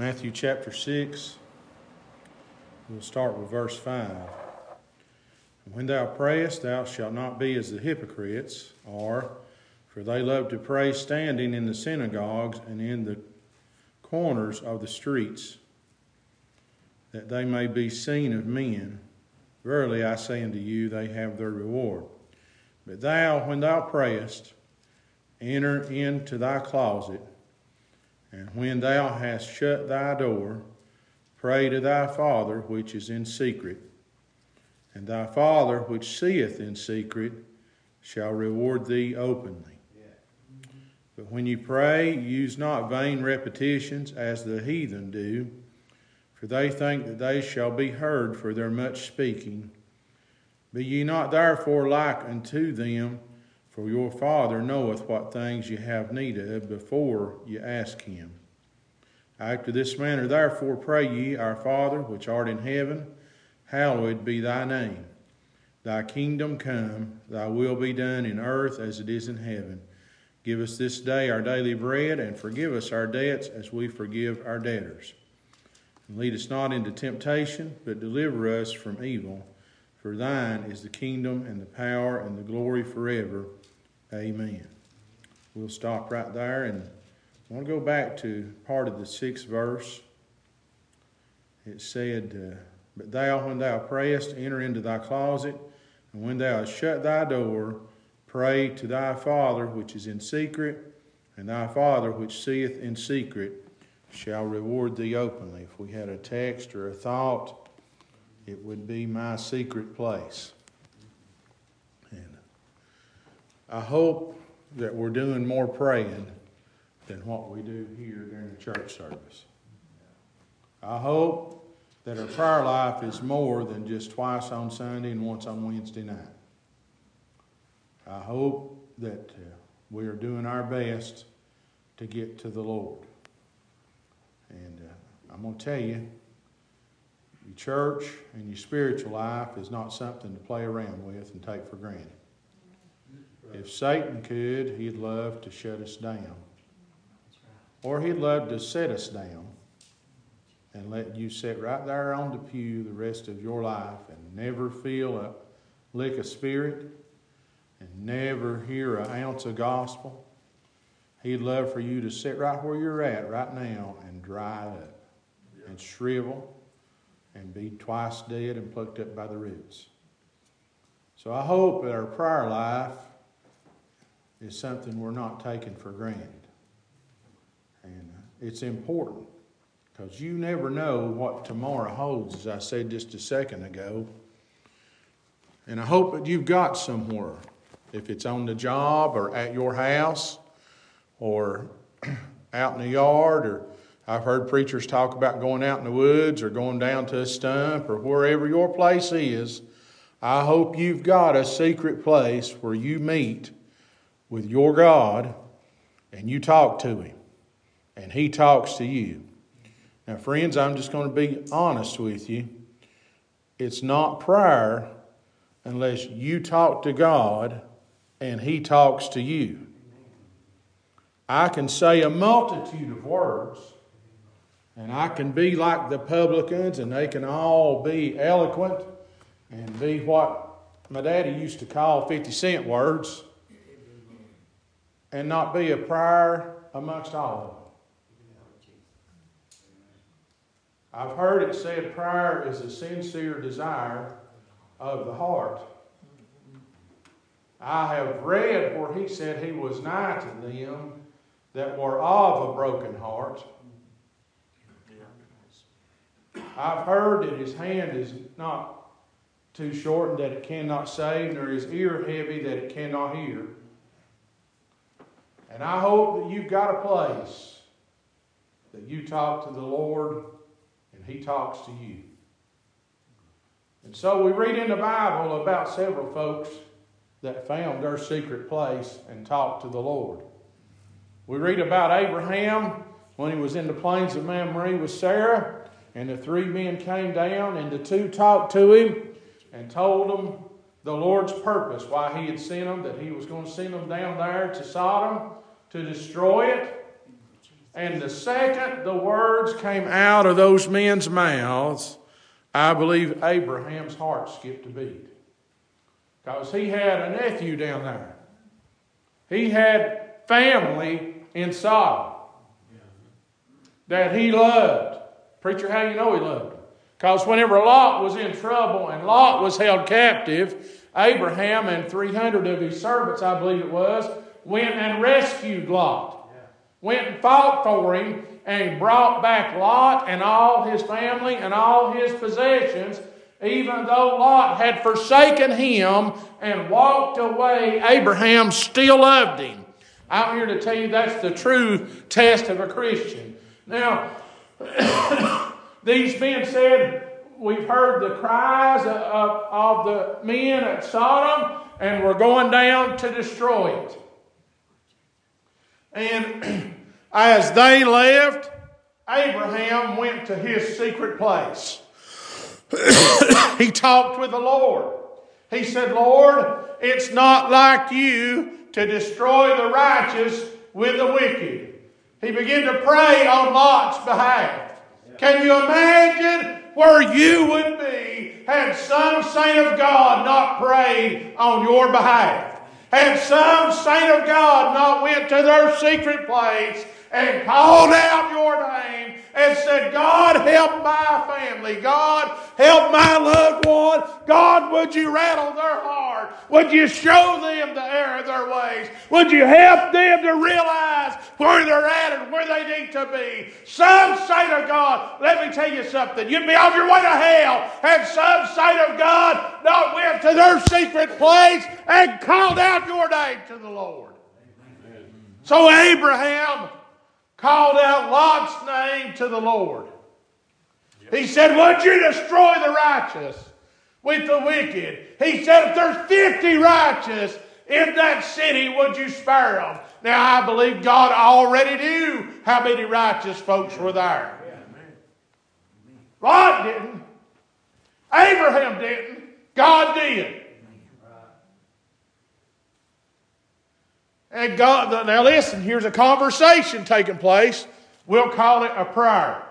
Matthew chapter 6. We'll start with verse 5. When thou prayest, thou shalt not be as the hypocrites are, for they love to pray standing in the synagogues and in the corners of the streets, that they may be seen of men. Verily I say unto you, they have their reward. But thou, when thou prayest, enter into thy closet and when thou hast shut thy door, pray to thy Father which is in secret. And thy Father which seeth in secret shall reward thee openly. But when you pray, use not vain repetitions as the heathen do, for they think that they shall be heard for their much speaking. Be ye not therefore like unto them for your Father knoweth what things ye have need of before ye ask him. After this manner, therefore, pray ye, Our Father, which art in heaven, hallowed be thy name. Thy kingdom come, thy will be done in earth as it is in heaven. Give us this day our daily bread, and forgive us our debts as we forgive our debtors. And lead us not into temptation, but deliver us from evil. For thine is the kingdom, and the power, and the glory forever. Amen. We'll stop right there and I want to go back to part of the sixth verse. It said, uh, But thou, when thou prayest, enter into thy closet, and when thou hast shut thy door, pray to thy Father which is in secret, and thy Father which seeth in secret shall reward thee openly. If we had a text or a thought, it would be my secret place. I hope that we're doing more praying than what we do here during the church service. I hope that our prayer life is more than just twice on Sunday and once on Wednesday night. I hope that uh, we are doing our best to get to the Lord. And uh, I'm going to tell you, your church and your spiritual life is not something to play around with and take for granted. If Satan could, he'd love to shut us down. Or he'd love to set us down and let you sit right there on the pew the rest of your life and never feel a lick of spirit and never hear an ounce of gospel. He'd love for you to sit right where you're at right now and dry up and shrivel and be twice dead and plucked up by the roots. So I hope that our prayer life is something we're not taking for granted. And uh, it's important because you never know what tomorrow holds, as I said just a second ago. And I hope that you've got somewhere, if it's on the job or at your house or out in the yard, or I've heard preachers talk about going out in the woods or going down to a stump or wherever your place is. I hope you've got a secret place where you meet with your God and you talk to Him and He talks to you. Now, friends, I'm just going to be honest with you. It's not prayer unless you talk to God and He talks to you. I can say a multitude of words, and I can be like the publicans, and they can all be eloquent and be what my daddy used to call 50 cent words and not be a prior amongst all of them. I've heard it said prayer is a sincere desire of the heart. I have read where he said he was nigh to them that were of a broken heart. I've heard that his hand is not too shortened that it cannot save, nor his ear heavy that it cannot hear. And I hope that you've got a place that you talk to the Lord and He talks to you. And so we read in the Bible about several folks that found their secret place and talked to the Lord. We read about Abraham when he was in the plains of Mamre with Sarah, and the three men came down, and the two talked to him and told him the Lord's purpose, why he had sent them, that he was going to send them down there to Sodom to destroy it. And the second the words came out of those men's mouths, I believe Abraham's heart skipped a beat. Because he had a nephew down there. He had family in Sodom that he loved. Preacher, how you know he loved? Because whenever Lot was in trouble and Lot was held captive, Abraham and 300 of his servants, I believe it was, went and rescued Lot. Went and fought for him and brought back Lot and all his family and all his possessions. Even though Lot had forsaken him and walked away, Abraham still loved him. I'm here to tell you that's the true test of a Christian. Now, these men said, We've heard the cries of, of the men at Sodom, and we're going down to destroy it. And as they left, Abraham went to his secret place. he talked with the Lord. He said, Lord, it's not like you to destroy the righteous with the wicked. He began to pray on Lot's behalf. Can you imagine where you would be had some saint of God not prayed on your behalf? Had some saint of God not went to their secret place and called out your name and said, God, help my family. God, help my loved one. God, would you rattle their heart? Would you show them the error of their ways? Would you help them to realize where they're at and where they need to be? Some say to God, let me tell you something. You'd be on your way to hell And some say to God not went to their secret place and called out your name to the Lord. So Abraham called out Lot's name to the Lord. He said, Would you destroy the righteous with the wicked? He said, If there's 50 righteous in that city, would you spare them? Now, I believe God already knew how many righteous folks were there. Lot didn't. Abraham didn't. God did. And God, now listen, here's a conversation taking place. We'll call it a prayer.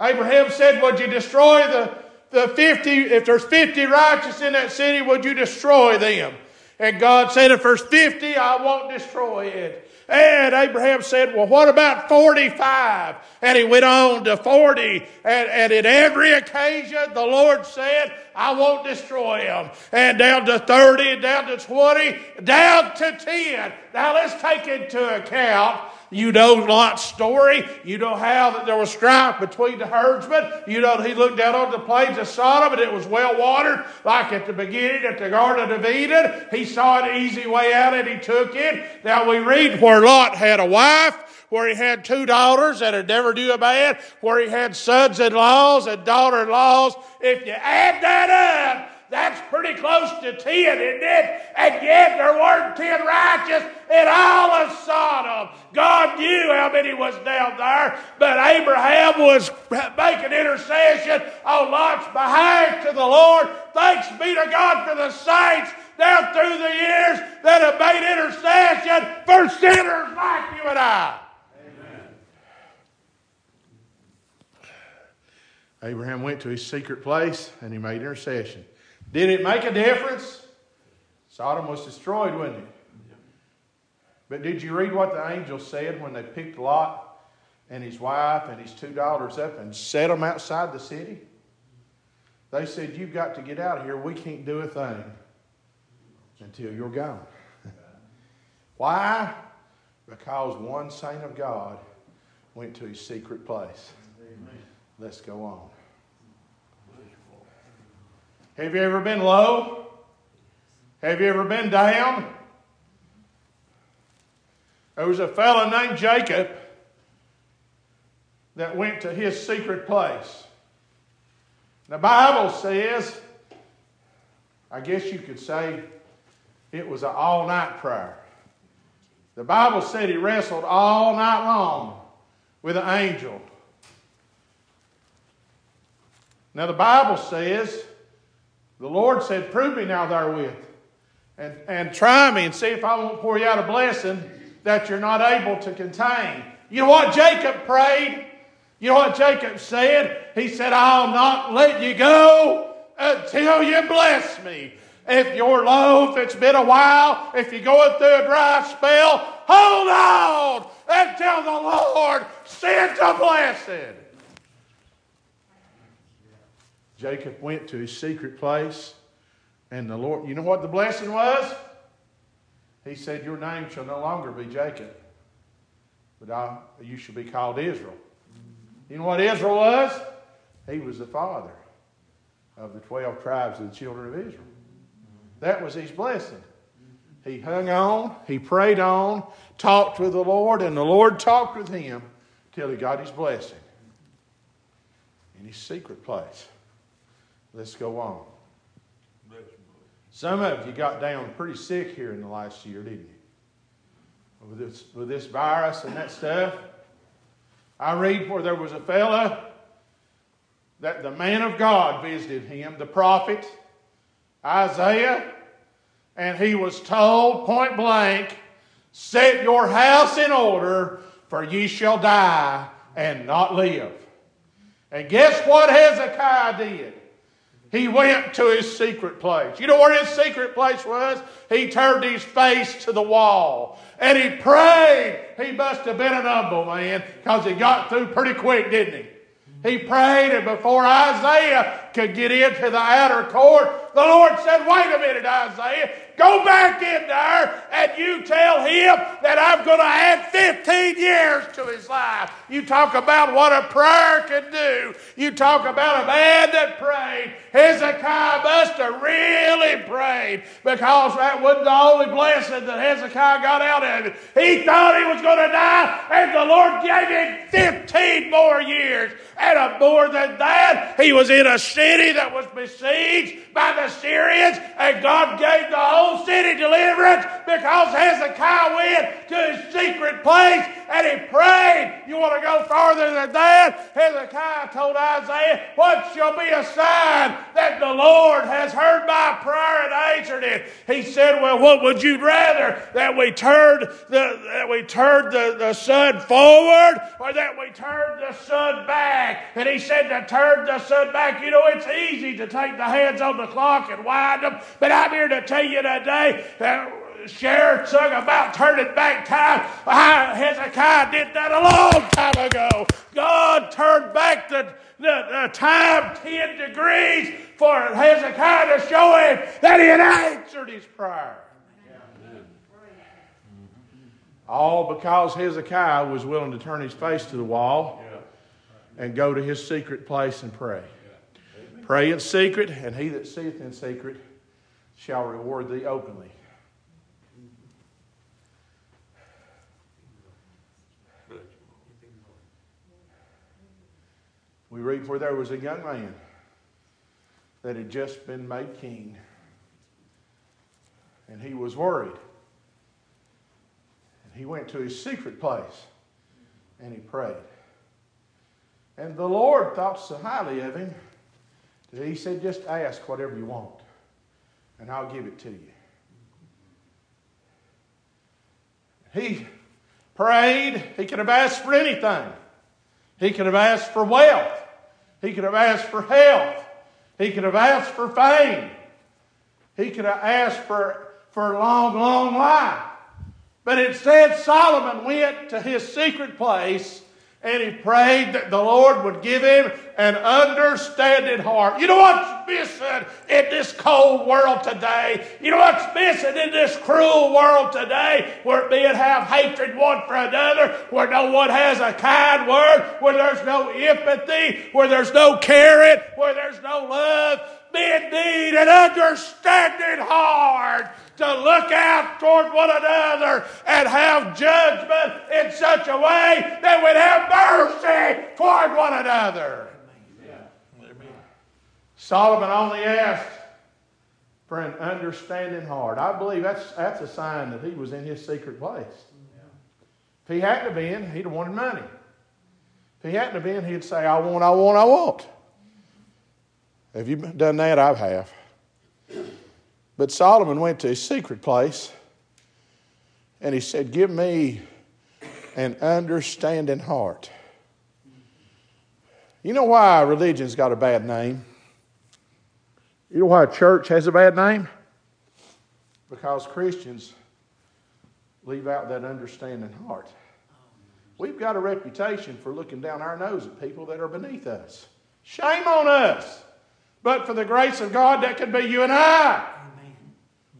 Abraham said, Would you destroy the, the 50, if there's 50 righteous in that city, would you destroy them? And God said, If there's 50, I won't destroy it. And Abraham said, Well, what about 45? And he went on to 40. And, and at every occasion, the Lord said, I won't destroy him. And down to 30, and down to 20, down to 10. Now let's take into account you know Lot's story. You know how that there was strife between the herdsmen. You know he looked down on the plains of Sodom and it was well watered, like at the beginning at the Garden of Eden. He saw an easy way out and he took it. Now we read where Lot had a wife, where he had two daughters that had never do a bad, where he had sons-in-laws and daughter-in-laws. If you add that up, that's pretty close to 10, isn't it? And yet there weren't 10 righteous in all of Sodom. God knew how many was down there, but Abraham was making intercession on Lot's behalf to the Lord. Thanks be to God for the saints down through the years that have made intercession for sinners like you and I. Amen. Abraham went to his secret place and he made intercession. Did it make a difference? Sodom was destroyed, wasn't it? But did you read what the angel said when they picked Lot and his wife and his two daughters up and set them outside the city? They said, You've got to get out of here. We can't do a thing until you're gone. Why? Because one saint of God went to his secret place. Amen. Let's go on. Have you ever been low? Have you ever been down? There was a fellow named Jacob that went to his secret place. The Bible says, I guess you could say it was an all night prayer. The Bible said he wrestled all night long with an angel. Now, the Bible says the Lord said, Prove me now therewith, and, and try me and see if I won't pour you out a blessing that you're not able to contain. You know what Jacob prayed? You know what Jacob said? He said, I'll not let you go until you bless me. If you're low, if it's been a while, if you're going through a dry spell, hold on until the Lord sends a blessing. Jacob went to his secret place, and the Lord, you know what the blessing was? He said, Your name shall no longer be Jacob, but I, you shall be called Israel. You know what Israel was? He was the father of the 12 tribes of the children of Israel. That was his blessing. He hung on, he prayed on, talked with the Lord, and the Lord talked with him till he got his blessing in his secret place. Let's go on. Some of you got down pretty sick here in the last year, didn't you? With this, with this virus and that stuff. I read where there was a fella that the man of God visited him, the prophet Isaiah, and he was told point blank, Set your house in order, for ye shall die and not live. And guess what Hezekiah did? He went to his secret place. You know where his secret place was? He turned his face to the wall and he prayed. He must have been an humble man because he got through pretty quick, didn't he? He prayed, and before Isaiah could get into the outer court, the Lord said, Wait a minute, Isaiah. Go back in there and you tell him that I'm going to add 15 years to his life. You talk about what a prayer can do. You talk about a man that prayed. Hezekiah must have prayed because that wasn't the only blessing that Hezekiah got out of it. He thought he was going to die, and the Lord gave him 15 more years. And more than that, he was in a city that was besieged by the Syrians, and God gave the whole city deliverance because Hezekiah went to his secret place and he prayed. You want to go farther than that? Hezekiah told Isaiah, What shall be a sign that the Lord has heard my prayer and answered it? He said, Well, what would you rather? That we turned the that we turned the, the sun forward or that we turned the sun back? And he said to turn the sun back. You know, it's easy to take the hands on the clock and wind them, but I'm here to tell you today that Cher sung about turning back time. Hezekiah did that a long time ago. God the time 10 degrees for Hezekiah to show him that he had answered his prayer. All because Hezekiah was willing to turn his face to the wall and go to his secret place and pray. Pray in secret, and he that seeth in secret shall reward thee openly. We read where there was a young man that had just been made king, and he was worried. And he went to his secret place and he prayed. And the Lord thought so highly of him that he said, Just ask whatever you want, and I'll give it to you. He prayed. He could have asked for anything. He could have asked for wealth. He could have asked for health. He could have asked for fame. He could have asked for, for long, long life. But instead, Solomon went to his secret place and he prayed that the Lord would give him an understanding heart. You know what's missing in this cold world today? You know what's missing in this cruel world today where men have hatred one for another, where no one has a kind word, where there's no empathy, where there's no caring, where there's no love? Men need an understanding heart to look out toward one another and have judgment in such a way that we'd have mercy toward one another. Solomon only asked for an understanding heart. I believe that's, that's a sign that he was in his secret place. If he hadn't been, he'd have wanted money. If he hadn't been, he'd say, I want, I want, I want. Have you done that? I have. But Solomon went to his secret place And he said, Give me an understanding heart. You know why religion's got a bad name? You know why church has a bad name? Because Christians leave out that understanding heart. We've got a reputation for looking down our nose at people that are beneath us. Shame on us. But for the grace of God, that could be you and I.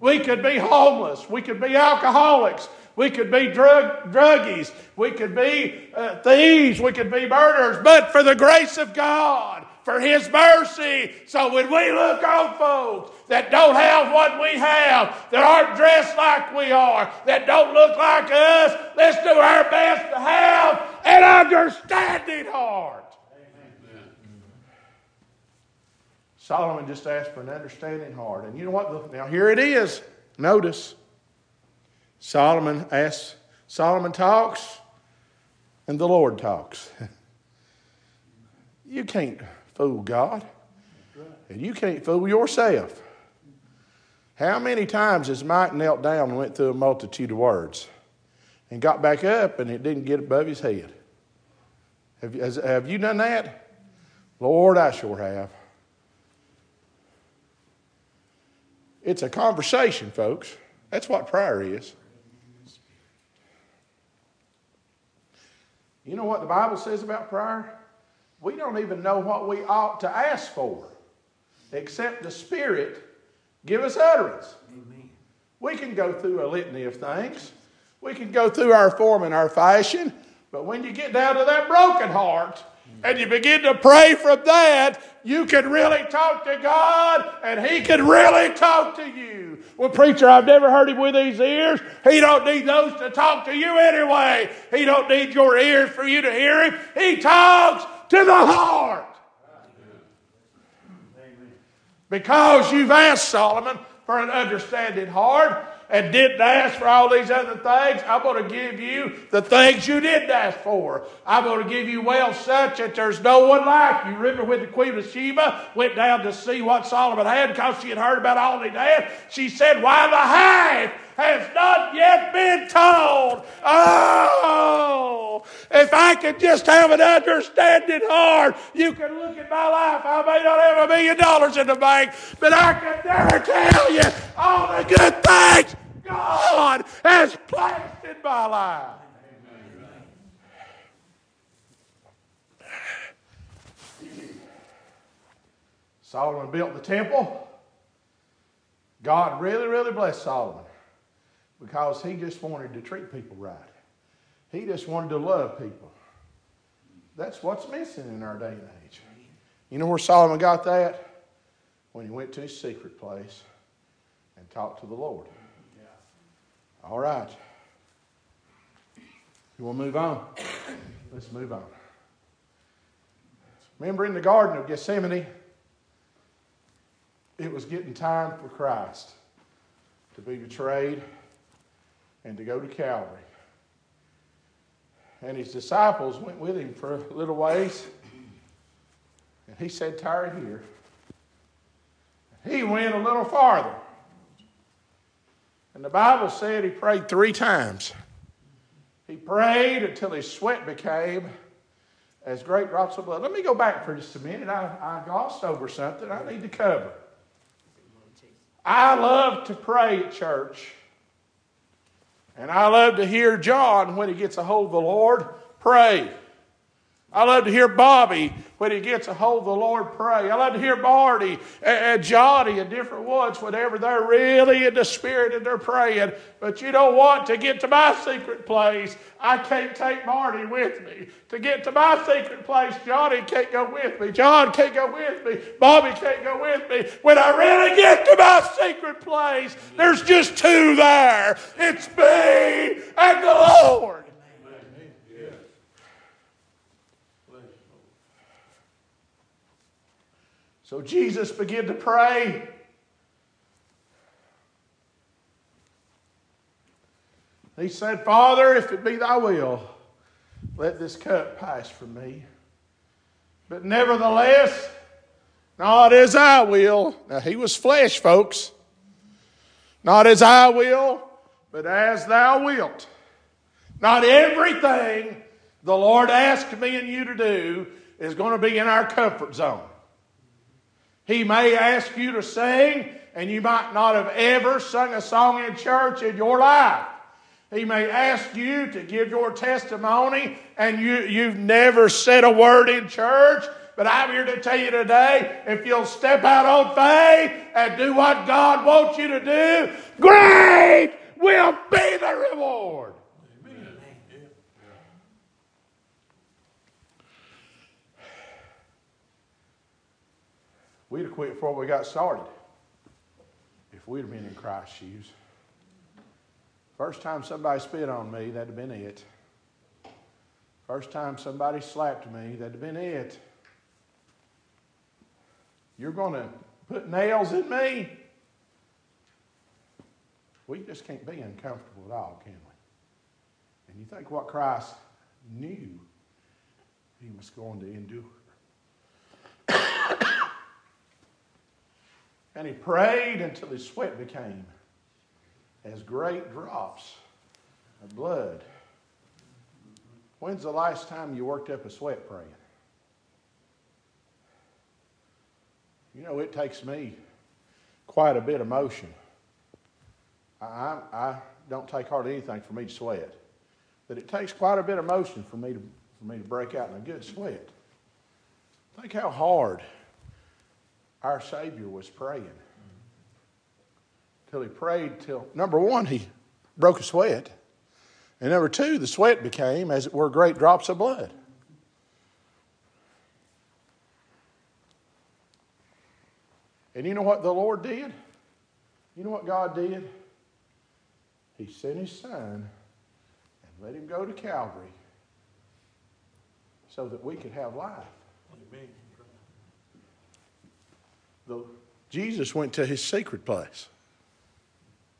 We could be homeless. We could be alcoholics. We could be drug, druggies. We could be uh, thieves. We could be murderers. But for the grace of God, for His mercy. So when we look on folks that don't have what we have, that aren't dressed like we are, that don't look like us, let's do our best to have an understanding heart. Solomon just asked for an understanding heart. And you know what? Now here it is. Notice. Solomon asks, Solomon talks, and the Lord talks. you can't fool God, and you can't fool yourself. How many times has Mike knelt down and went through a multitude of words and got back up and it didn't get above his head? Have you, has, have you done that? Lord, I sure have. It's a conversation, folks. That's what prayer is. You know what the Bible says about prayer? We don't even know what we ought to ask for, except the Spirit give us utterance. Amen. We can go through a litany of things. We can go through our form and our fashion, but when you get down to that broken heart, Mm. and you begin to pray from that, you can really talk to God and He can really talk to you. Well, preacher, I've never heard Him with His ears. He don't need those to talk to you anyway. He don't need your ears for you to hear Him. He talks to the heart. Because you've asked Solomon for an understanding heart, and didn't ask for all these other things, I'm going to give you the things you didn't ask for. I'm going to give you wealth such that there's no one like you. Remember when the Queen of Sheba went down to see what Solomon had because she had heard about all he had? She said, Why the half has not yet been told. Oh, if I could just have an understanding heart, you can look at my life. I may not have a million dollars in the bank, but I can never tell you all the good things God has placed in my life. Solomon built the temple. God really, really blessed Solomon because he just wanted to treat people right. He just wanted to love people. That's what's missing in our day and age. You know where Solomon got that? When he went to his secret place and talked to the Lord. All right. You want to move on? Let's move on. Remember in the Garden of Gethsemane, it was getting time for Christ to be betrayed and to go to Calvary. And his disciples went with him for a little ways. And he said, Tarry here. He went a little farther. And the Bible said he prayed three times. He prayed until his sweat became as great drops of blood. Let me go back for just a minute. I, I glossed over something I need to cover. I love to pray at church. And I love to hear John, when he gets a hold of the Lord, pray. I love to hear Bobby when he gets a hold of the Lord pray. I love to hear Marty and Johnny and different ones whenever they're really in the spirit and they're praying. But you don't want to get to my secret place. I can't take Marty with me. To get to my secret place, Johnny can't go with me. John can't go with me. Bobby can't go with me. When I really get to my secret place, there's just two there. It's me and the Lord. So Jesus began to pray. He said, Father, if it be thy will, let this cup pass from me. But nevertheless, not as I will. Now, he was flesh, folks. Not as I will, but as thou wilt. Not everything the Lord asked me and you to do is going to be in our comfort zone. He may ask you to sing, and you might not have ever sung a song in church in your life. He may ask you to give your testimony, and you, you've never said a word in church. But I'm here to tell you today if you'll step out on faith and do what God wants you to do, great will be the reward. We'd have quit before we got started if we'd have been in Christ's shoes. First time somebody spit on me, that'd have been it. First time somebody slapped me, that'd have been it. You're going to put nails in me? We just can't be uncomfortable at all, can we? And you think what Christ knew he was going to endure. And he prayed until his sweat became as great drops of blood. When's the last time you worked up a sweat praying? You know, it takes me quite a bit of motion. I, I don't take hardly anything for me to sweat, but it takes quite a bit of motion for me to, for me to break out in a good sweat. Think how hard our Savior was praying. Till he prayed till, number one, he broke a sweat. And number two, the sweat became, as it were, great drops of blood. And you know what the Lord did? You know what God did? He sent his son and let him go to Calvary so that we could have life. Amen the, Jesus went to his secret place.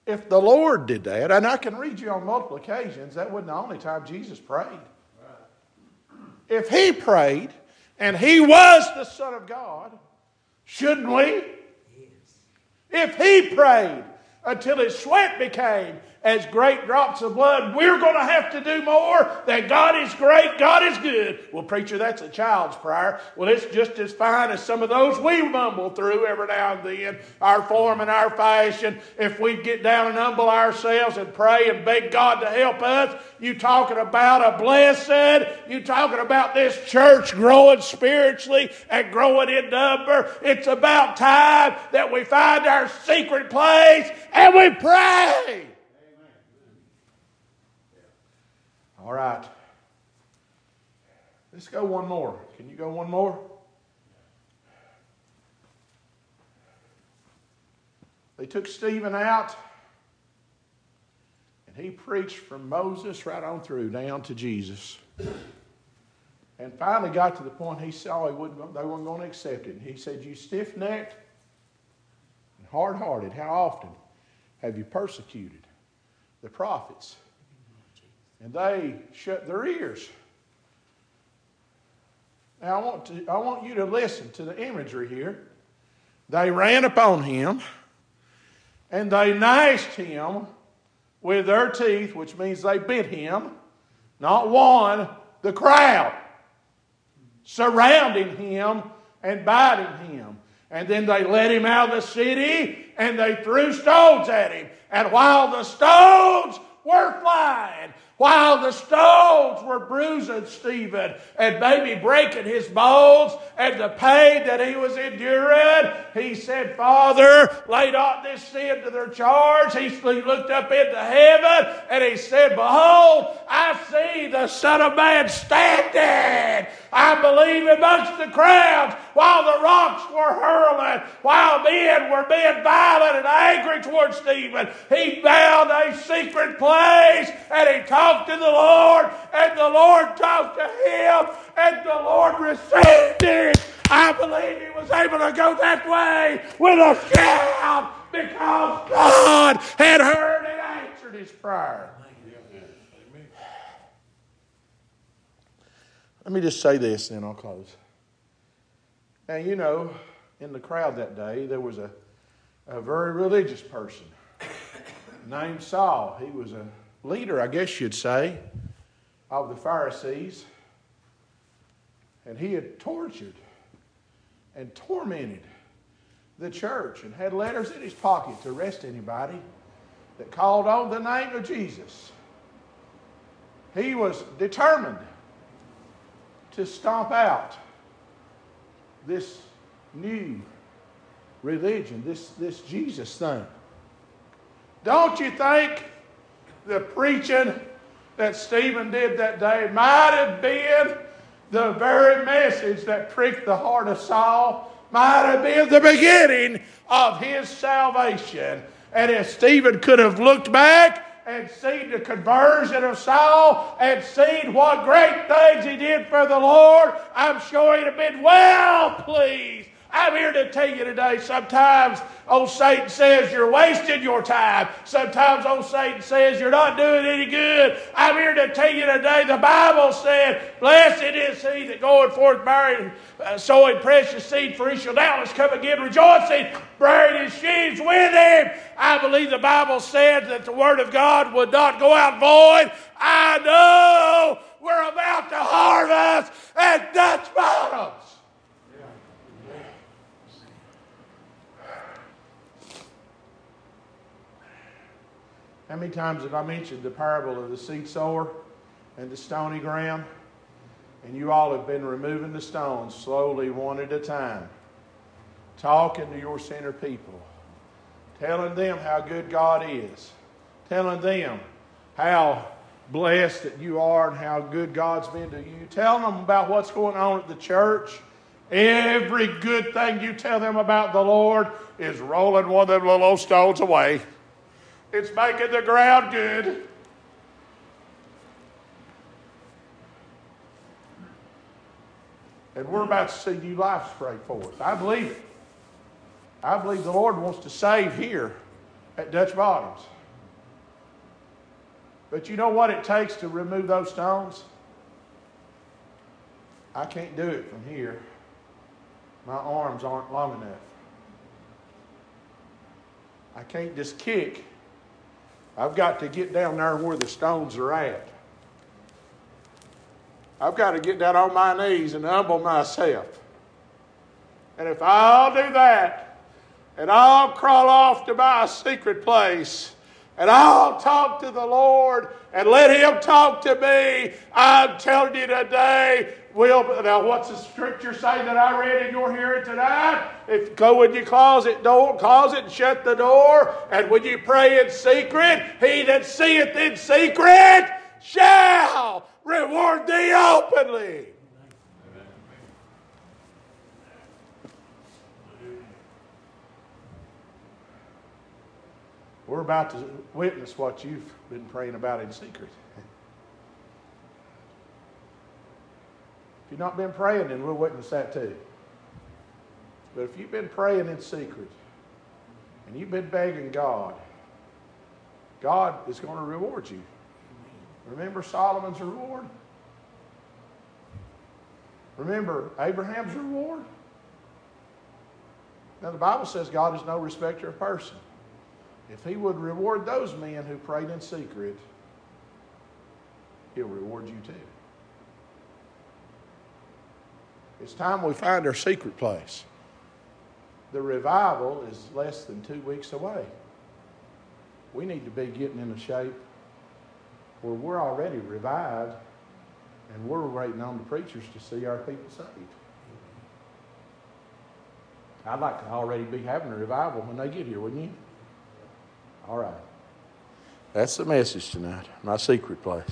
If the Lord did that, and I can read you on multiple occasions, that wasn't the only time Jesus prayed. If he prayed and he was the Son of God, shouldn't we? Yes. If he prayed until his sweat became as great drops of blood. We're going to have to do more. That God is great, God is good. Well, preacher, that's a child's prayer. Well, it's just as fine as some of those we mumble through every now and then, our form and our fashion. If we get down and humble ourselves and pray and beg God to help us, you talking about a blessed, you talking about this church growing spiritually and growing in number. It's about time that we find our secret place and we pray. All right. Let's go one more. Can you go one more? They took Stephen out, and he preached from Moses right on through down to Jesus. And finally got to the point he saw he wouldn't, they weren't going to accept it. And he said, You stiff necked and hard hearted, how often have you persecuted the prophets? And they shut their ears. Now, I want, to, I want you to listen to the imagery here. They ran upon him and they gnashed him with their teeth, which means they bit him. Not one, the crowd surrounding him and biting him. And then they let him out of the city and they threw stones at him. And while the stones were flying, while the stones were bruising Stephen and maybe breaking his bones and the pain that he was enduring, he said, Father, lay not this sin to their charge. He looked up into heaven and he said, Behold, I see the Son of Man standing. I believe amongst the crowds while the rocks were hurling, while men were being violent and angry towards Stephen. He found a secret place and he talked to the Lord, and the Lord talked to him, and the Lord received it. I believe he was able to go that way with a shout because God had heard and answered his prayer. Let me just say this, then I'll close. Now, you know, in the crowd that day, there was a, a very religious person. named Saul. He was a leader, I guess you'd say, of the Pharisees. And he had tortured and tormented the church and had letters in his pocket to arrest anybody that called on the name of Jesus. He was determined to stomp out this new religion, this, this Jesus thing. Don't you think the preaching that Stephen did that day might have been the very message that pricked the heart of Saul? Might have been the beginning of his salvation. And if Stephen could have looked back and seen the conversion of Saul and seen what great things he did for the Lord, I'm sure he'd have been well pleased I'm here to tell you today sometimes old Satan says you're wasting your time. Sometimes old Satan says you're not doing any good. I'm here to tell you today the Bible said, Blessed is he that goeth forth bearing, uh, sowing precious seed, for he shall doubtless come again rejoicing, bearing his sheaves with him. I believe the Bible said that the word of God would not go out void. I know we're about to harvest at Dutch Bottoms. How many times have I mentioned the parable of the seed sower and the stony ground? And you all have been removing the stones slowly, one at a time, talking to your sinner people, telling them how good God is, telling them how blessed that you are and how good God's been to you, telling them about what's going on at the church. Every good thing you tell them about the Lord is rolling one of them little stones away. It's making the ground good. And we're about to see new life spring forth. I believe it. I believe the Lord wants to save here at Dutch Bottoms. But you know what it takes to remove those stones? I can't do it from here. My arms aren't long enough. I can't just kick I've got to get down there where the stones are at. I've got to get down on my knees and humble myself. And if I'll do that, and I'll crawl off to my secret place, and I'll talk to the Lord and let Him talk to me. I'm telling you today, will now what's the scripture say that I read in your hearing tonight? If go in your closet door, closet and shut the door, and when you pray in secret, he that seeth in secret shall reward thee openly. We're about to witness what you've been praying about in secret. If you've not been praying, then we'll witness that too. But if you've been praying in secret and you've been begging God, God is going to reward you. Remember Solomon's reward? Remember Abraham's reward? Now, the Bible says God is no respecter of person. If he would reward those men who prayed in secret, he'll reward you too. It's time we find our secret place. The revival is less than two weeks away. We need to be getting in a shape where we're already revived and we're waiting on the preachers to see our people saved. I'd like to already be having a revival when they get here, wouldn't you? All right. That's the message tonight, my secret place.